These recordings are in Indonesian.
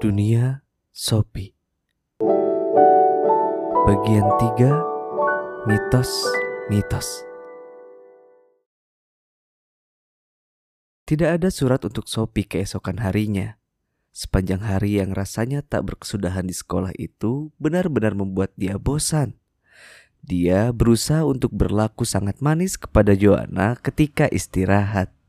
Dunia Sopi Bagian 3 Mitos-Mitos Tidak ada surat untuk Sopi keesokan harinya. Sepanjang hari yang rasanya tak berkesudahan di sekolah itu benar-benar membuat dia bosan. Dia berusaha untuk berlaku sangat manis kepada Joanna ketika istirahat.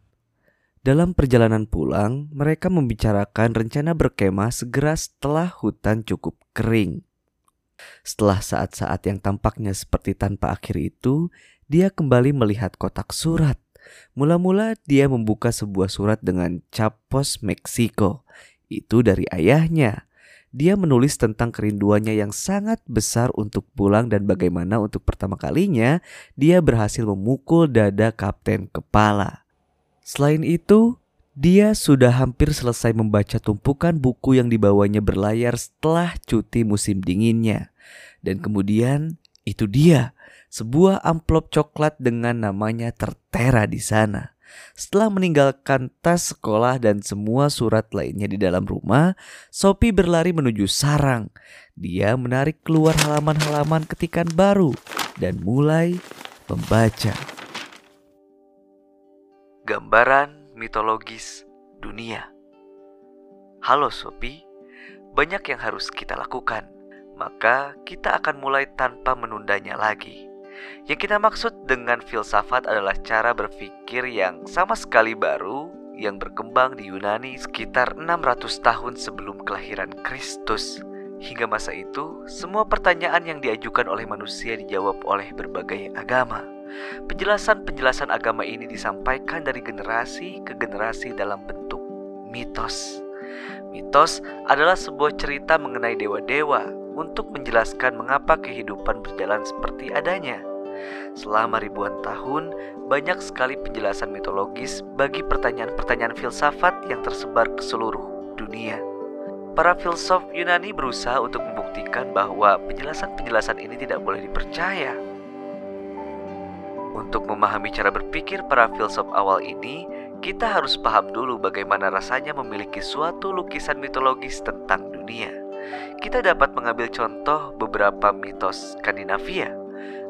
Dalam perjalanan pulang, mereka membicarakan rencana berkemah segera setelah hutan cukup kering. Setelah saat-saat yang tampaknya seperti tanpa akhir itu, dia kembali melihat kotak surat. Mula-mula dia membuka sebuah surat dengan cap pos Meksiko. Itu dari ayahnya. Dia menulis tentang kerinduannya yang sangat besar untuk pulang dan bagaimana untuk pertama kalinya dia berhasil memukul dada kapten kepala. Selain itu, dia sudah hampir selesai membaca tumpukan buku yang dibawanya berlayar setelah cuti musim dinginnya. Dan kemudian itu dia, sebuah amplop coklat dengan namanya tertera di sana. Setelah meninggalkan tas sekolah dan semua surat lainnya di dalam rumah, Sophie berlari menuju sarang. Dia menarik keluar halaman-halaman ketikan baru dan mulai membaca. Gambaran mitologis dunia. Halo Sophie, banyak yang harus kita lakukan, maka kita akan mulai tanpa menundanya lagi. Yang kita maksud dengan filsafat adalah cara berpikir yang sama sekali baru yang berkembang di Yunani sekitar 600 tahun sebelum kelahiran Kristus. Hingga masa itu, semua pertanyaan yang diajukan oleh manusia dijawab oleh berbagai agama. Penjelasan-penjelasan agama ini disampaikan dari generasi ke generasi dalam bentuk mitos. Mitos adalah sebuah cerita mengenai dewa-dewa untuk menjelaskan mengapa kehidupan berjalan seperti adanya. Selama ribuan tahun, banyak sekali penjelasan mitologis bagi pertanyaan-pertanyaan filsafat yang tersebar ke seluruh dunia. Para filsuf Yunani berusaha untuk membuktikan bahwa penjelasan-penjelasan ini tidak boleh dipercaya untuk memahami cara berpikir para filsuf awal ini, kita harus paham dulu bagaimana rasanya memiliki suatu lukisan mitologis tentang dunia. Kita dapat mengambil contoh beberapa mitos Skandinavia.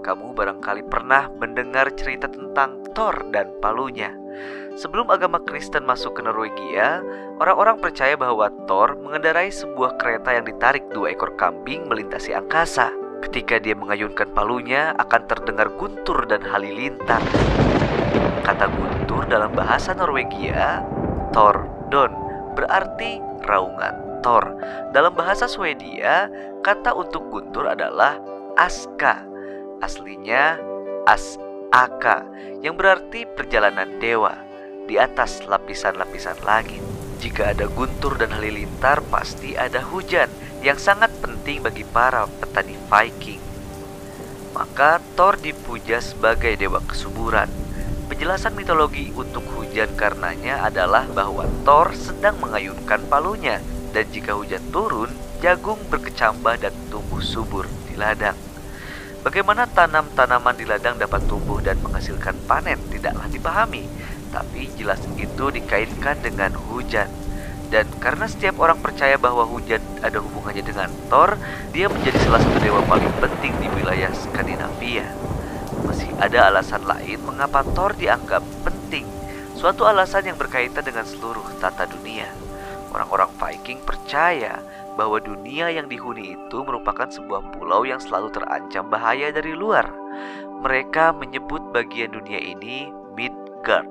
Kamu barangkali pernah mendengar cerita tentang Thor dan palunya. Sebelum agama Kristen masuk ke Norwegia, orang-orang percaya bahwa Thor mengendarai sebuah kereta yang ditarik dua ekor kambing melintasi angkasa. Ketika dia mengayunkan palunya akan terdengar guntur dan halilintar. Kata guntur dalam bahasa Norwegia, Tordon, berarti raungan Thor. Dalam bahasa Swedia, kata untuk guntur adalah aska. Aslinya asaka, yang berarti perjalanan dewa di atas lapisan-lapisan langit. Jika ada guntur dan halilintar, pasti ada hujan yang sangat penting bagi para petani Viking. Maka Thor dipuja sebagai dewa kesuburan. Penjelasan mitologi untuk hujan karenanya adalah bahwa Thor sedang mengayunkan palunya dan jika hujan turun, jagung berkecambah dan tumbuh subur di ladang. Bagaimana tanam-tanaman di ladang dapat tumbuh dan menghasilkan panen tidaklah dipahami, tapi jelas itu dikaitkan dengan hujan. Dan karena setiap orang percaya bahwa hujan ada hubungannya dengan Thor, dia menjadi salah satu dewa paling penting di wilayah Skandinavia. Masih ada alasan lain mengapa Thor dianggap penting, suatu alasan yang berkaitan dengan seluruh tata dunia. Orang-orang Viking percaya bahwa dunia yang dihuni itu merupakan sebuah pulau yang selalu terancam bahaya dari luar. Mereka menyebut bagian dunia ini Midgard,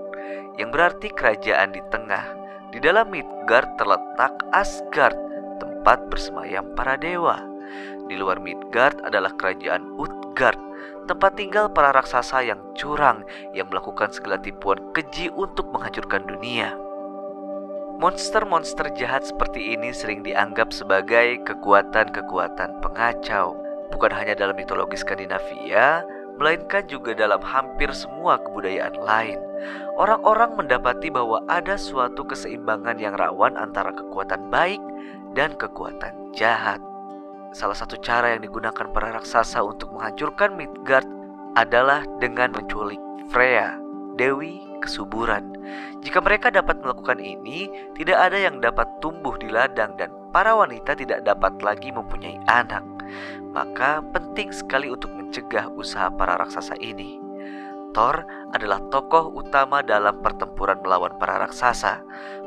yang berarti kerajaan di tengah di dalam Midgard terletak Asgard, tempat bersemayam para dewa. Di luar Midgard adalah kerajaan Utgard, tempat tinggal para raksasa yang curang yang melakukan segala tipuan keji untuk menghancurkan dunia. Monster-monster jahat seperti ini sering dianggap sebagai kekuatan-kekuatan pengacau, bukan hanya dalam mitologi Skandinavia, melainkan juga dalam hampir semua kebudayaan lain. Orang-orang mendapati bahwa ada suatu keseimbangan yang rawan antara kekuatan baik dan kekuatan jahat. Salah satu cara yang digunakan para raksasa untuk menghancurkan Midgard adalah dengan menculik Freya, dewi kesuburan. Jika mereka dapat melakukan ini, tidak ada yang dapat tumbuh di ladang dan para wanita tidak dapat lagi mempunyai anak. Maka penting sekali untuk mencegah usaha para raksasa ini. Thor adalah tokoh utama dalam pertempuran melawan para raksasa.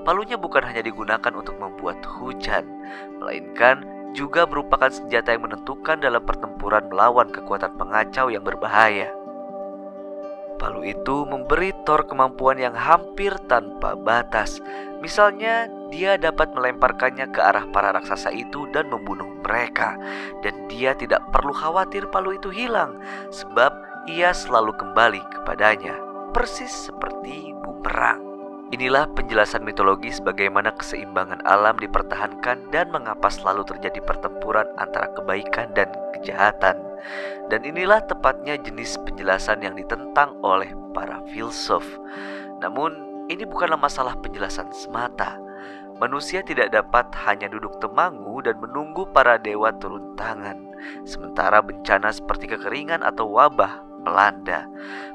Palunya bukan hanya digunakan untuk membuat hujan, melainkan juga merupakan senjata yang menentukan dalam pertempuran melawan kekuatan pengacau yang berbahaya. Palu itu memberi Thor kemampuan yang hampir tanpa batas. Misalnya, dia dapat melemparkannya ke arah para raksasa itu dan membunuh mereka. Dan dia tidak perlu khawatir palu itu hilang, sebab ia selalu kembali kepadanya, persis seperti bumerang. Inilah penjelasan mitologis bagaimana keseimbangan alam dipertahankan dan mengapa selalu terjadi pertempuran antara kebaikan dan kejahatan. Dan inilah tepatnya jenis penjelasan yang ditentang oleh para filsuf. Namun, ini bukanlah masalah penjelasan semata. Manusia tidak dapat hanya duduk temangu dan menunggu para dewa turun tangan, sementara bencana seperti kekeringan atau wabah melanda.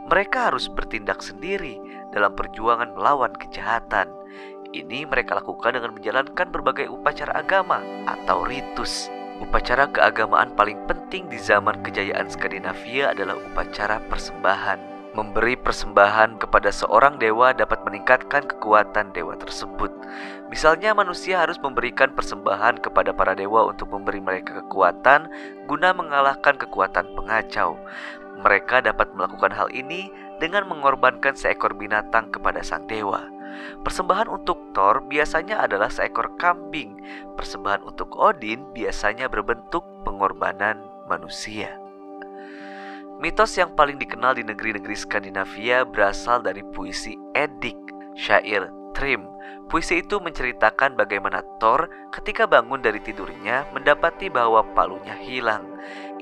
Mereka harus bertindak sendiri dalam perjuangan melawan kejahatan. Ini mereka lakukan dengan menjalankan berbagai upacara agama atau ritus. Upacara keagamaan paling penting di zaman kejayaan Skandinavia adalah upacara persembahan. Memberi persembahan kepada seorang dewa dapat meningkatkan kekuatan dewa tersebut. Misalnya, manusia harus memberikan persembahan kepada para dewa untuk memberi mereka kekuatan guna mengalahkan kekuatan pengacau. Mereka dapat melakukan hal ini dengan mengorbankan seekor binatang kepada sang dewa. Persembahan untuk Thor biasanya adalah seekor kambing. Persembahan untuk Odin biasanya berbentuk pengorbanan manusia. Mitos yang paling dikenal di negeri-negeri Skandinavia berasal dari puisi Edik, syair Trim. Puisi itu menceritakan bagaimana Thor ketika bangun dari tidurnya mendapati bahwa palunya hilang.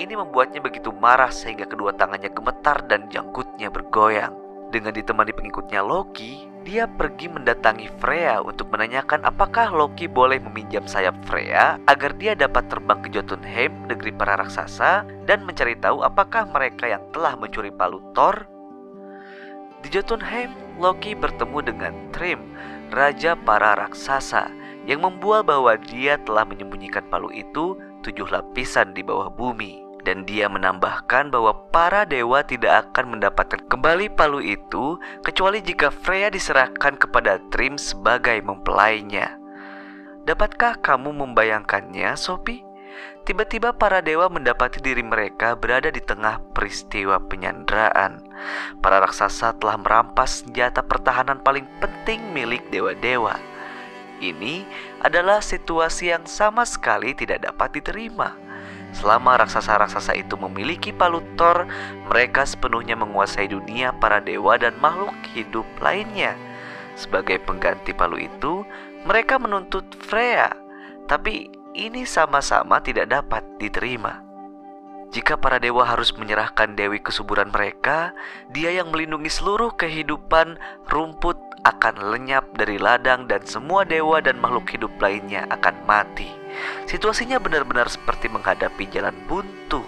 Ini membuatnya begitu marah sehingga kedua tangannya gemetar dan janggutnya bergoyang. Dengan ditemani pengikutnya Loki, dia pergi mendatangi Freya untuk menanyakan apakah Loki boleh meminjam sayap Freya agar dia dapat terbang ke Jotunheim, negeri para raksasa, dan mencari tahu apakah mereka yang telah mencuri palu Thor. Di Jotunheim, Loki bertemu dengan Thrym, raja para raksasa, yang membual bahwa dia telah menyembunyikan palu itu tujuh lapisan di bawah bumi dan dia menambahkan bahwa para dewa tidak akan mendapatkan kembali palu itu kecuali jika Freya diserahkan kepada Trim sebagai mempelainya. Dapatkah kamu membayangkannya, Sophie? Tiba-tiba para dewa mendapati diri mereka berada di tengah peristiwa penyanderaan. Para raksasa telah merampas senjata pertahanan paling penting milik dewa-dewa. Ini adalah situasi yang sama sekali tidak dapat diterima. Selama raksasa-raksasa itu memiliki palu Thor, mereka sepenuhnya menguasai dunia para dewa dan makhluk hidup lainnya. Sebagai pengganti palu itu, mereka menuntut Freya, tapi ini sama-sama tidak dapat diterima. Jika para dewa harus menyerahkan dewi kesuburan mereka, dia yang melindungi seluruh kehidupan rumput akan lenyap dari ladang dan semua dewa dan makhluk hidup lainnya akan mati. Situasinya benar-benar seperti menghadapi jalan buntu.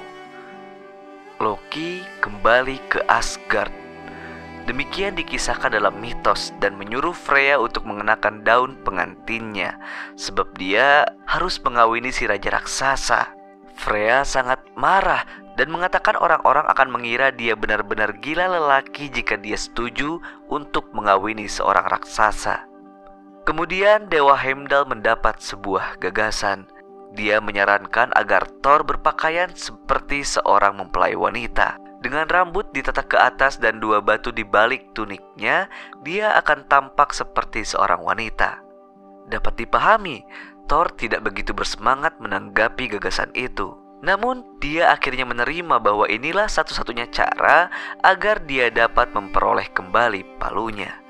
Loki kembali ke Asgard. Demikian dikisahkan dalam mitos dan menyuruh Freya untuk mengenakan daun pengantinnya sebab dia harus mengawini si raja raksasa. Freya sangat marah dan mengatakan orang-orang akan mengira dia benar-benar gila lelaki jika dia setuju untuk mengawini seorang raksasa. Kemudian Dewa Heimdall mendapat sebuah gagasan. Dia menyarankan agar Thor berpakaian seperti seorang mempelai wanita. Dengan rambut ditatak ke atas dan dua batu di balik tuniknya, dia akan tampak seperti seorang wanita. Dapat dipahami, Thor tidak begitu bersemangat menanggapi gagasan itu. Namun, dia akhirnya menerima bahwa inilah satu-satunya cara agar dia dapat memperoleh kembali palunya.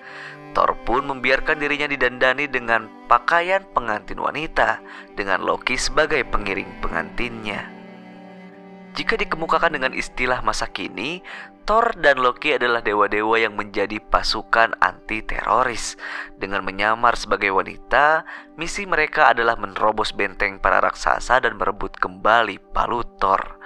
Thor pun membiarkan dirinya didandani dengan pakaian pengantin wanita, dengan Loki sebagai pengiring pengantinnya. Jika dikemukakan dengan istilah masa kini, Thor dan Loki adalah dewa-dewa yang menjadi pasukan anti-teroris. Dengan menyamar sebagai wanita, misi mereka adalah menerobos benteng para raksasa dan merebut kembali palu Thor.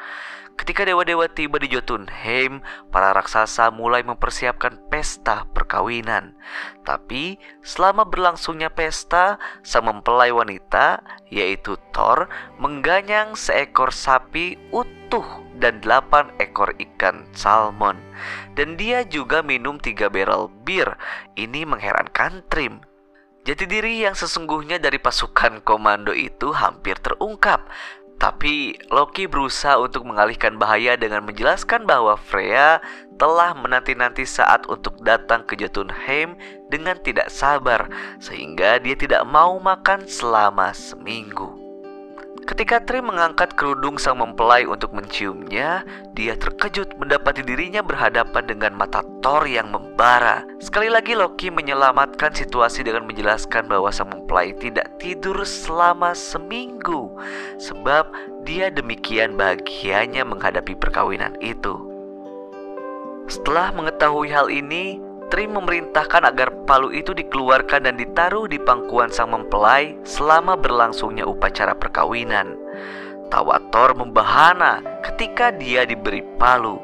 Ketika dewa-dewa tiba di Jotunheim, para raksasa mulai mempersiapkan pesta perkawinan. Tapi selama berlangsungnya pesta, sang mempelai wanita, yaitu Thor, mengganyang seekor sapi utuh dan delapan ekor ikan salmon. Dan dia juga minum tiga barrel bir. Ini mengherankan Trim. Jati diri yang sesungguhnya dari pasukan komando itu hampir terungkap. Tapi Loki berusaha untuk mengalihkan bahaya dengan menjelaskan bahwa Freya telah menanti-nanti saat untuk datang ke Jotunheim dengan tidak sabar sehingga dia tidak mau makan selama seminggu. Ketika Tri mengangkat kerudung sang mempelai untuk menciumnya, dia terkejut mendapati dirinya berhadapan dengan mata Thor yang membara. Sekali lagi Loki menyelamatkan situasi dengan menjelaskan bahwa sang mempelai tidak tidur selama seminggu sebab dia demikian bahagianya menghadapi perkawinan itu. Setelah mengetahui hal ini, Tri memerintahkan agar palu itu dikeluarkan dan ditaruh di pangkuan sang mempelai selama berlangsungnya upacara perkawinan. Tawator membahana ketika dia diberi palu.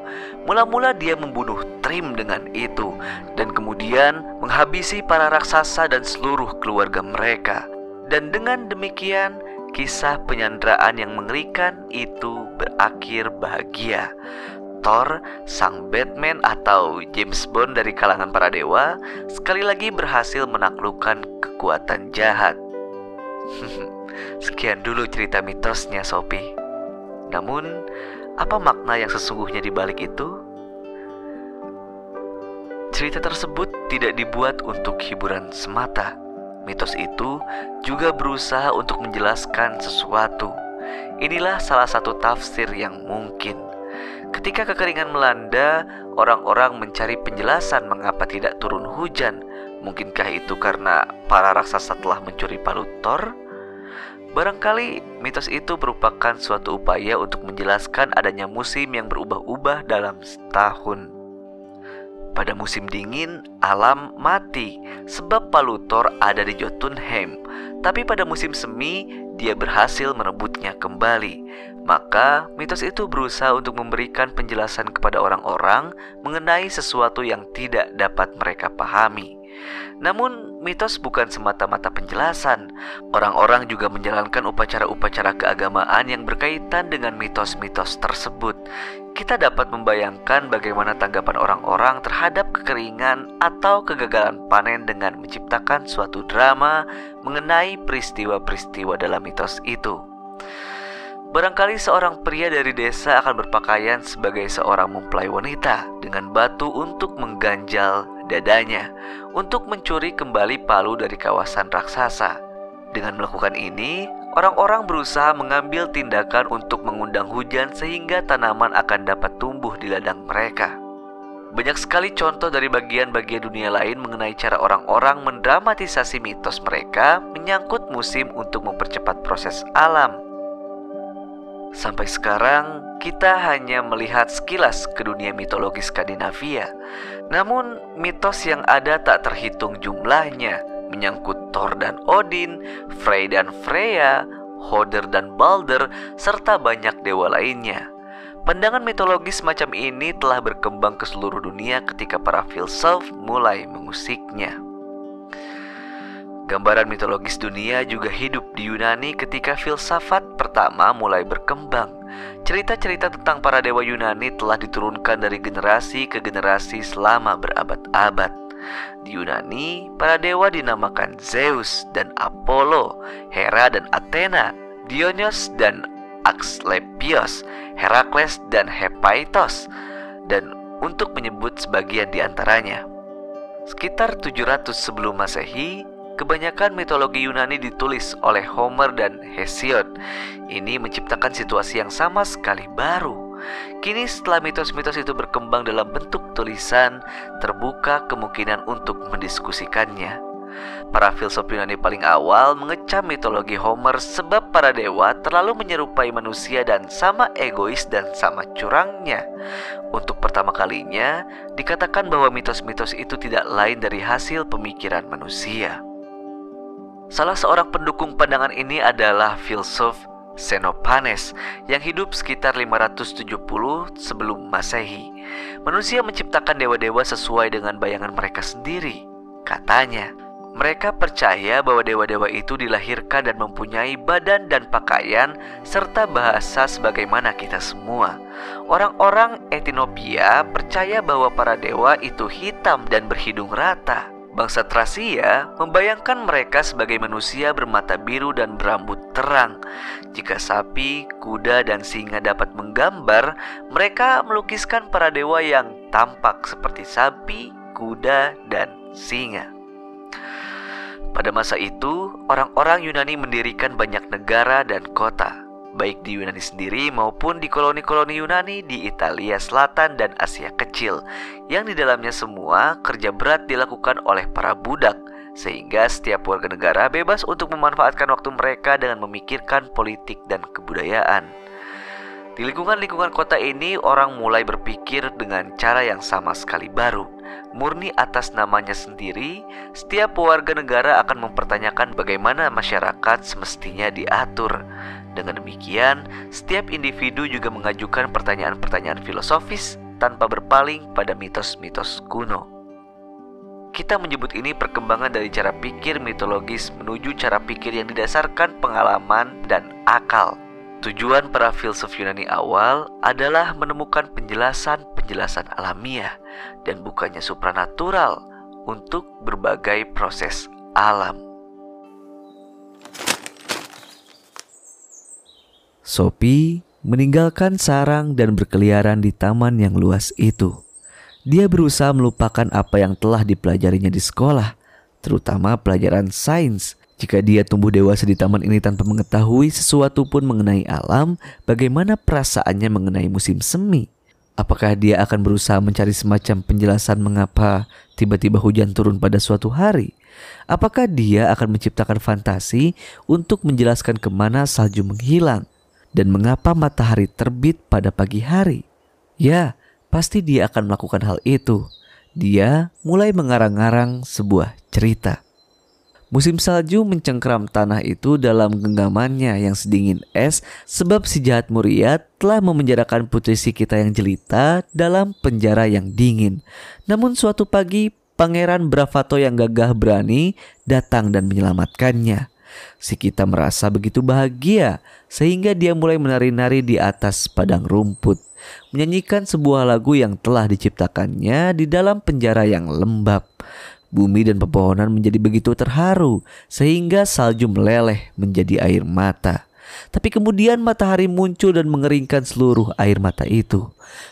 Mula-mula dia membunuh Trim dengan itu dan kemudian menghabisi para raksasa dan seluruh keluarga mereka. Dan dengan demikian, kisah penyanderaan yang mengerikan itu berakhir bahagia. Thor, sang Batman atau James Bond dari kalangan para dewa, sekali lagi berhasil menaklukkan kekuatan jahat. Sekian dulu cerita mitosnya Sophie. Namun, apa makna yang sesungguhnya di balik itu? Cerita tersebut tidak dibuat untuk hiburan semata. Mitos itu juga berusaha untuk menjelaskan sesuatu. Inilah salah satu tafsir yang mungkin. Ketika kekeringan melanda, orang-orang mencari penjelasan mengapa tidak turun hujan. Mungkinkah itu karena para raksasa telah mencuri palu Thor? Barangkali mitos itu merupakan suatu upaya untuk menjelaskan adanya musim yang berubah-ubah dalam setahun. Pada musim dingin, alam mati sebab palu Thor ada di Jotunheim. Tapi pada musim semi, dia berhasil merebutnya kembali. Maka, mitos itu berusaha untuk memberikan penjelasan kepada orang-orang mengenai sesuatu yang tidak dapat mereka pahami. Namun, mitos bukan semata-mata penjelasan. Orang-orang juga menjalankan upacara-upacara keagamaan yang berkaitan dengan mitos-mitos tersebut. Kita dapat membayangkan bagaimana tanggapan orang-orang terhadap kekeringan atau kegagalan panen dengan menciptakan suatu drama mengenai peristiwa-peristiwa dalam mitos itu. Barangkali seorang pria dari desa akan berpakaian sebagai seorang mempelai wanita dengan batu untuk mengganjal dadanya untuk mencuri kembali palu dari kawasan raksasa. Dengan melakukan ini, orang-orang berusaha mengambil tindakan untuk mengundang hujan sehingga tanaman akan dapat tumbuh di ladang mereka. Banyak sekali contoh dari bagian-bagian dunia lain mengenai cara orang-orang mendramatisasi mitos mereka menyangkut musim untuk mempercepat proses alam. Sampai sekarang, kita hanya melihat sekilas ke dunia mitologi Skandinavia. Namun, mitos yang ada tak terhitung jumlahnya, menyangkut Thor dan Odin, Frey dan Freya, Hoder dan Balder, serta banyak dewa lainnya. Pandangan mitologis semacam ini telah berkembang ke seluruh dunia ketika para filsuf mulai mengusiknya. Gambaran mitologis dunia juga hidup di Yunani ketika filsafat pertama mulai berkembang. Cerita-cerita tentang para dewa Yunani telah diturunkan dari generasi ke generasi selama berabad-abad. Di Yunani, para dewa dinamakan Zeus dan Apollo, Hera dan Athena, Dionysos dan Asklepios, Herakles dan Hephaestus, dan untuk menyebut sebagian di antaranya. Sekitar 700 sebelum Masehi, Kebanyakan mitologi Yunani ditulis oleh Homer dan Hesiod. Ini menciptakan situasi yang sama sekali baru. Kini setelah mitos-mitos itu berkembang dalam bentuk tulisan, terbuka kemungkinan untuk mendiskusikannya. Para filsuf Yunani paling awal mengecam mitologi Homer sebab para dewa terlalu menyerupai manusia dan sama egois dan sama curangnya. Untuk pertama kalinya, dikatakan bahwa mitos-mitos itu tidak lain dari hasil pemikiran manusia. Salah seorang pendukung pandangan ini adalah filsuf Xenophanes yang hidup sekitar 570 sebelum Masehi. Manusia menciptakan dewa-dewa sesuai dengan bayangan mereka sendiri. Katanya, mereka percaya bahwa dewa-dewa itu dilahirkan dan mempunyai badan dan pakaian serta bahasa sebagaimana kita semua. Orang-orang Ethiopia percaya bahwa para dewa itu hitam dan berhidung rata. Bangsa Trasia membayangkan mereka sebagai manusia bermata biru dan berambut terang. Jika sapi, kuda, dan singa dapat menggambar, mereka melukiskan para dewa yang tampak seperti sapi, kuda, dan singa. Pada masa itu, orang-orang Yunani mendirikan banyak negara dan kota baik di Yunani sendiri maupun di koloni-koloni Yunani di Italia Selatan dan Asia Kecil, yang di dalamnya semua kerja berat dilakukan oleh para budak, sehingga setiap warga negara bebas untuk memanfaatkan waktu mereka dengan memikirkan politik dan kebudayaan. Di lingkungan-lingkungan kota ini, orang mulai berpikir dengan cara yang sama sekali baru, murni atas namanya sendiri. Setiap warga negara akan mempertanyakan bagaimana masyarakat semestinya diatur. Dengan demikian, setiap individu juga mengajukan pertanyaan-pertanyaan filosofis tanpa berpaling pada mitos-mitos kuno. Kita menyebut ini perkembangan dari cara pikir mitologis menuju cara pikir yang didasarkan pengalaman dan akal. Tujuan para filsuf Yunani awal adalah menemukan penjelasan-penjelasan alamiah dan bukannya supranatural untuk berbagai proses alam. Sophie meninggalkan sarang dan berkeliaran di taman yang luas itu. Dia berusaha melupakan apa yang telah dipelajarinya di sekolah, terutama pelajaran sains. Jika dia tumbuh dewasa di taman ini tanpa mengetahui sesuatu pun mengenai alam, bagaimana perasaannya mengenai musim semi? Apakah dia akan berusaha mencari semacam penjelasan mengapa tiba-tiba hujan turun pada suatu hari? Apakah dia akan menciptakan fantasi untuk menjelaskan ke mana salju menghilang? dan mengapa matahari terbit pada pagi hari? Ya, pasti dia akan melakukan hal itu. Dia mulai mengarang-arang sebuah cerita. Musim salju mencengkram tanah itu dalam genggamannya yang sedingin es sebab si jahat Muriat telah memenjarakan putri si kita yang jelita dalam penjara yang dingin. Namun suatu pagi Pangeran Bravato yang gagah berani datang dan menyelamatkannya. Si kita merasa begitu bahagia sehingga dia mulai menari-nari di atas padang rumput, menyanyikan sebuah lagu yang telah diciptakannya di dalam penjara yang lembab. Bumi dan pepohonan menjadi begitu terharu sehingga salju meleleh menjadi air mata. Tapi kemudian matahari muncul dan mengeringkan seluruh air mata itu.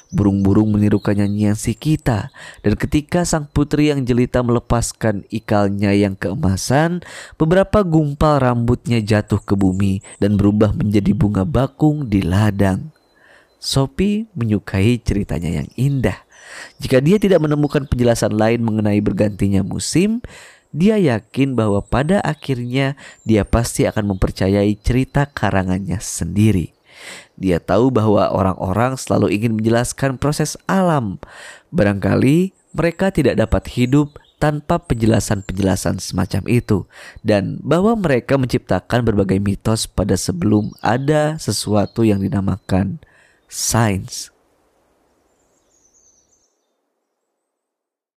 Burung-burung menirukan nyanyian si kita. Dan ketika sang putri yang jelita melepaskan ikalnya yang keemasan, beberapa gumpal rambutnya jatuh ke bumi dan berubah menjadi bunga bakung di ladang. Sophie menyukai ceritanya yang indah. Jika dia tidak menemukan penjelasan lain mengenai bergantinya musim, dia yakin bahwa pada akhirnya dia pasti akan mempercayai cerita karangannya sendiri. Dia tahu bahwa orang-orang selalu ingin menjelaskan proses alam. Barangkali mereka tidak dapat hidup tanpa penjelasan-penjelasan semacam itu, dan bahwa mereka menciptakan berbagai mitos pada sebelum ada sesuatu yang dinamakan sains.